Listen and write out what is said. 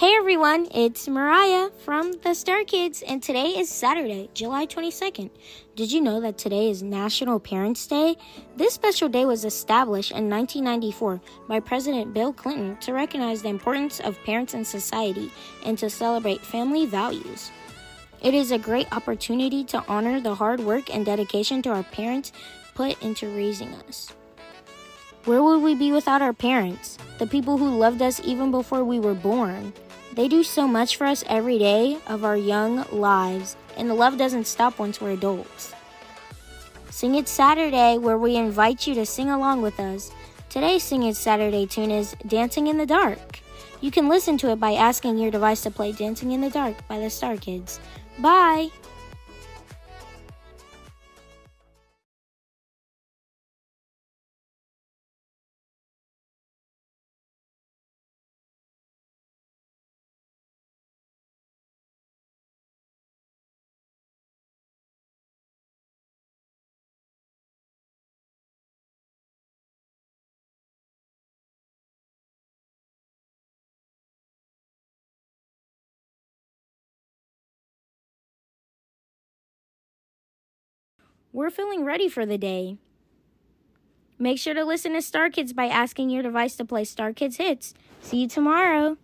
Hey everyone, it's Mariah from the Star Kids, and today is Saturday, July 22nd. Did you know that today is National Parents Day? This special day was established in 1994 by President Bill Clinton to recognize the importance of parents in society and to celebrate family values. It is a great opportunity to honor the hard work and dedication to our parents put into raising us. Where would we be without our parents? The people who loved us even before we were born. They do so much for us every day of our young lives, and the love doesn't stop once we're adults. Sing It Saturday, where we invite you to sing along with us. Today's Sing It Saturday tune is Dancing in the Dark. You can listen to it by asking your device to play Dancing in the Dark by the Star Kids. Bye! We're feeling ready for the day. Make sure to listen to Star Kids by asking your device to play Star Kids hits. See you tomorrow.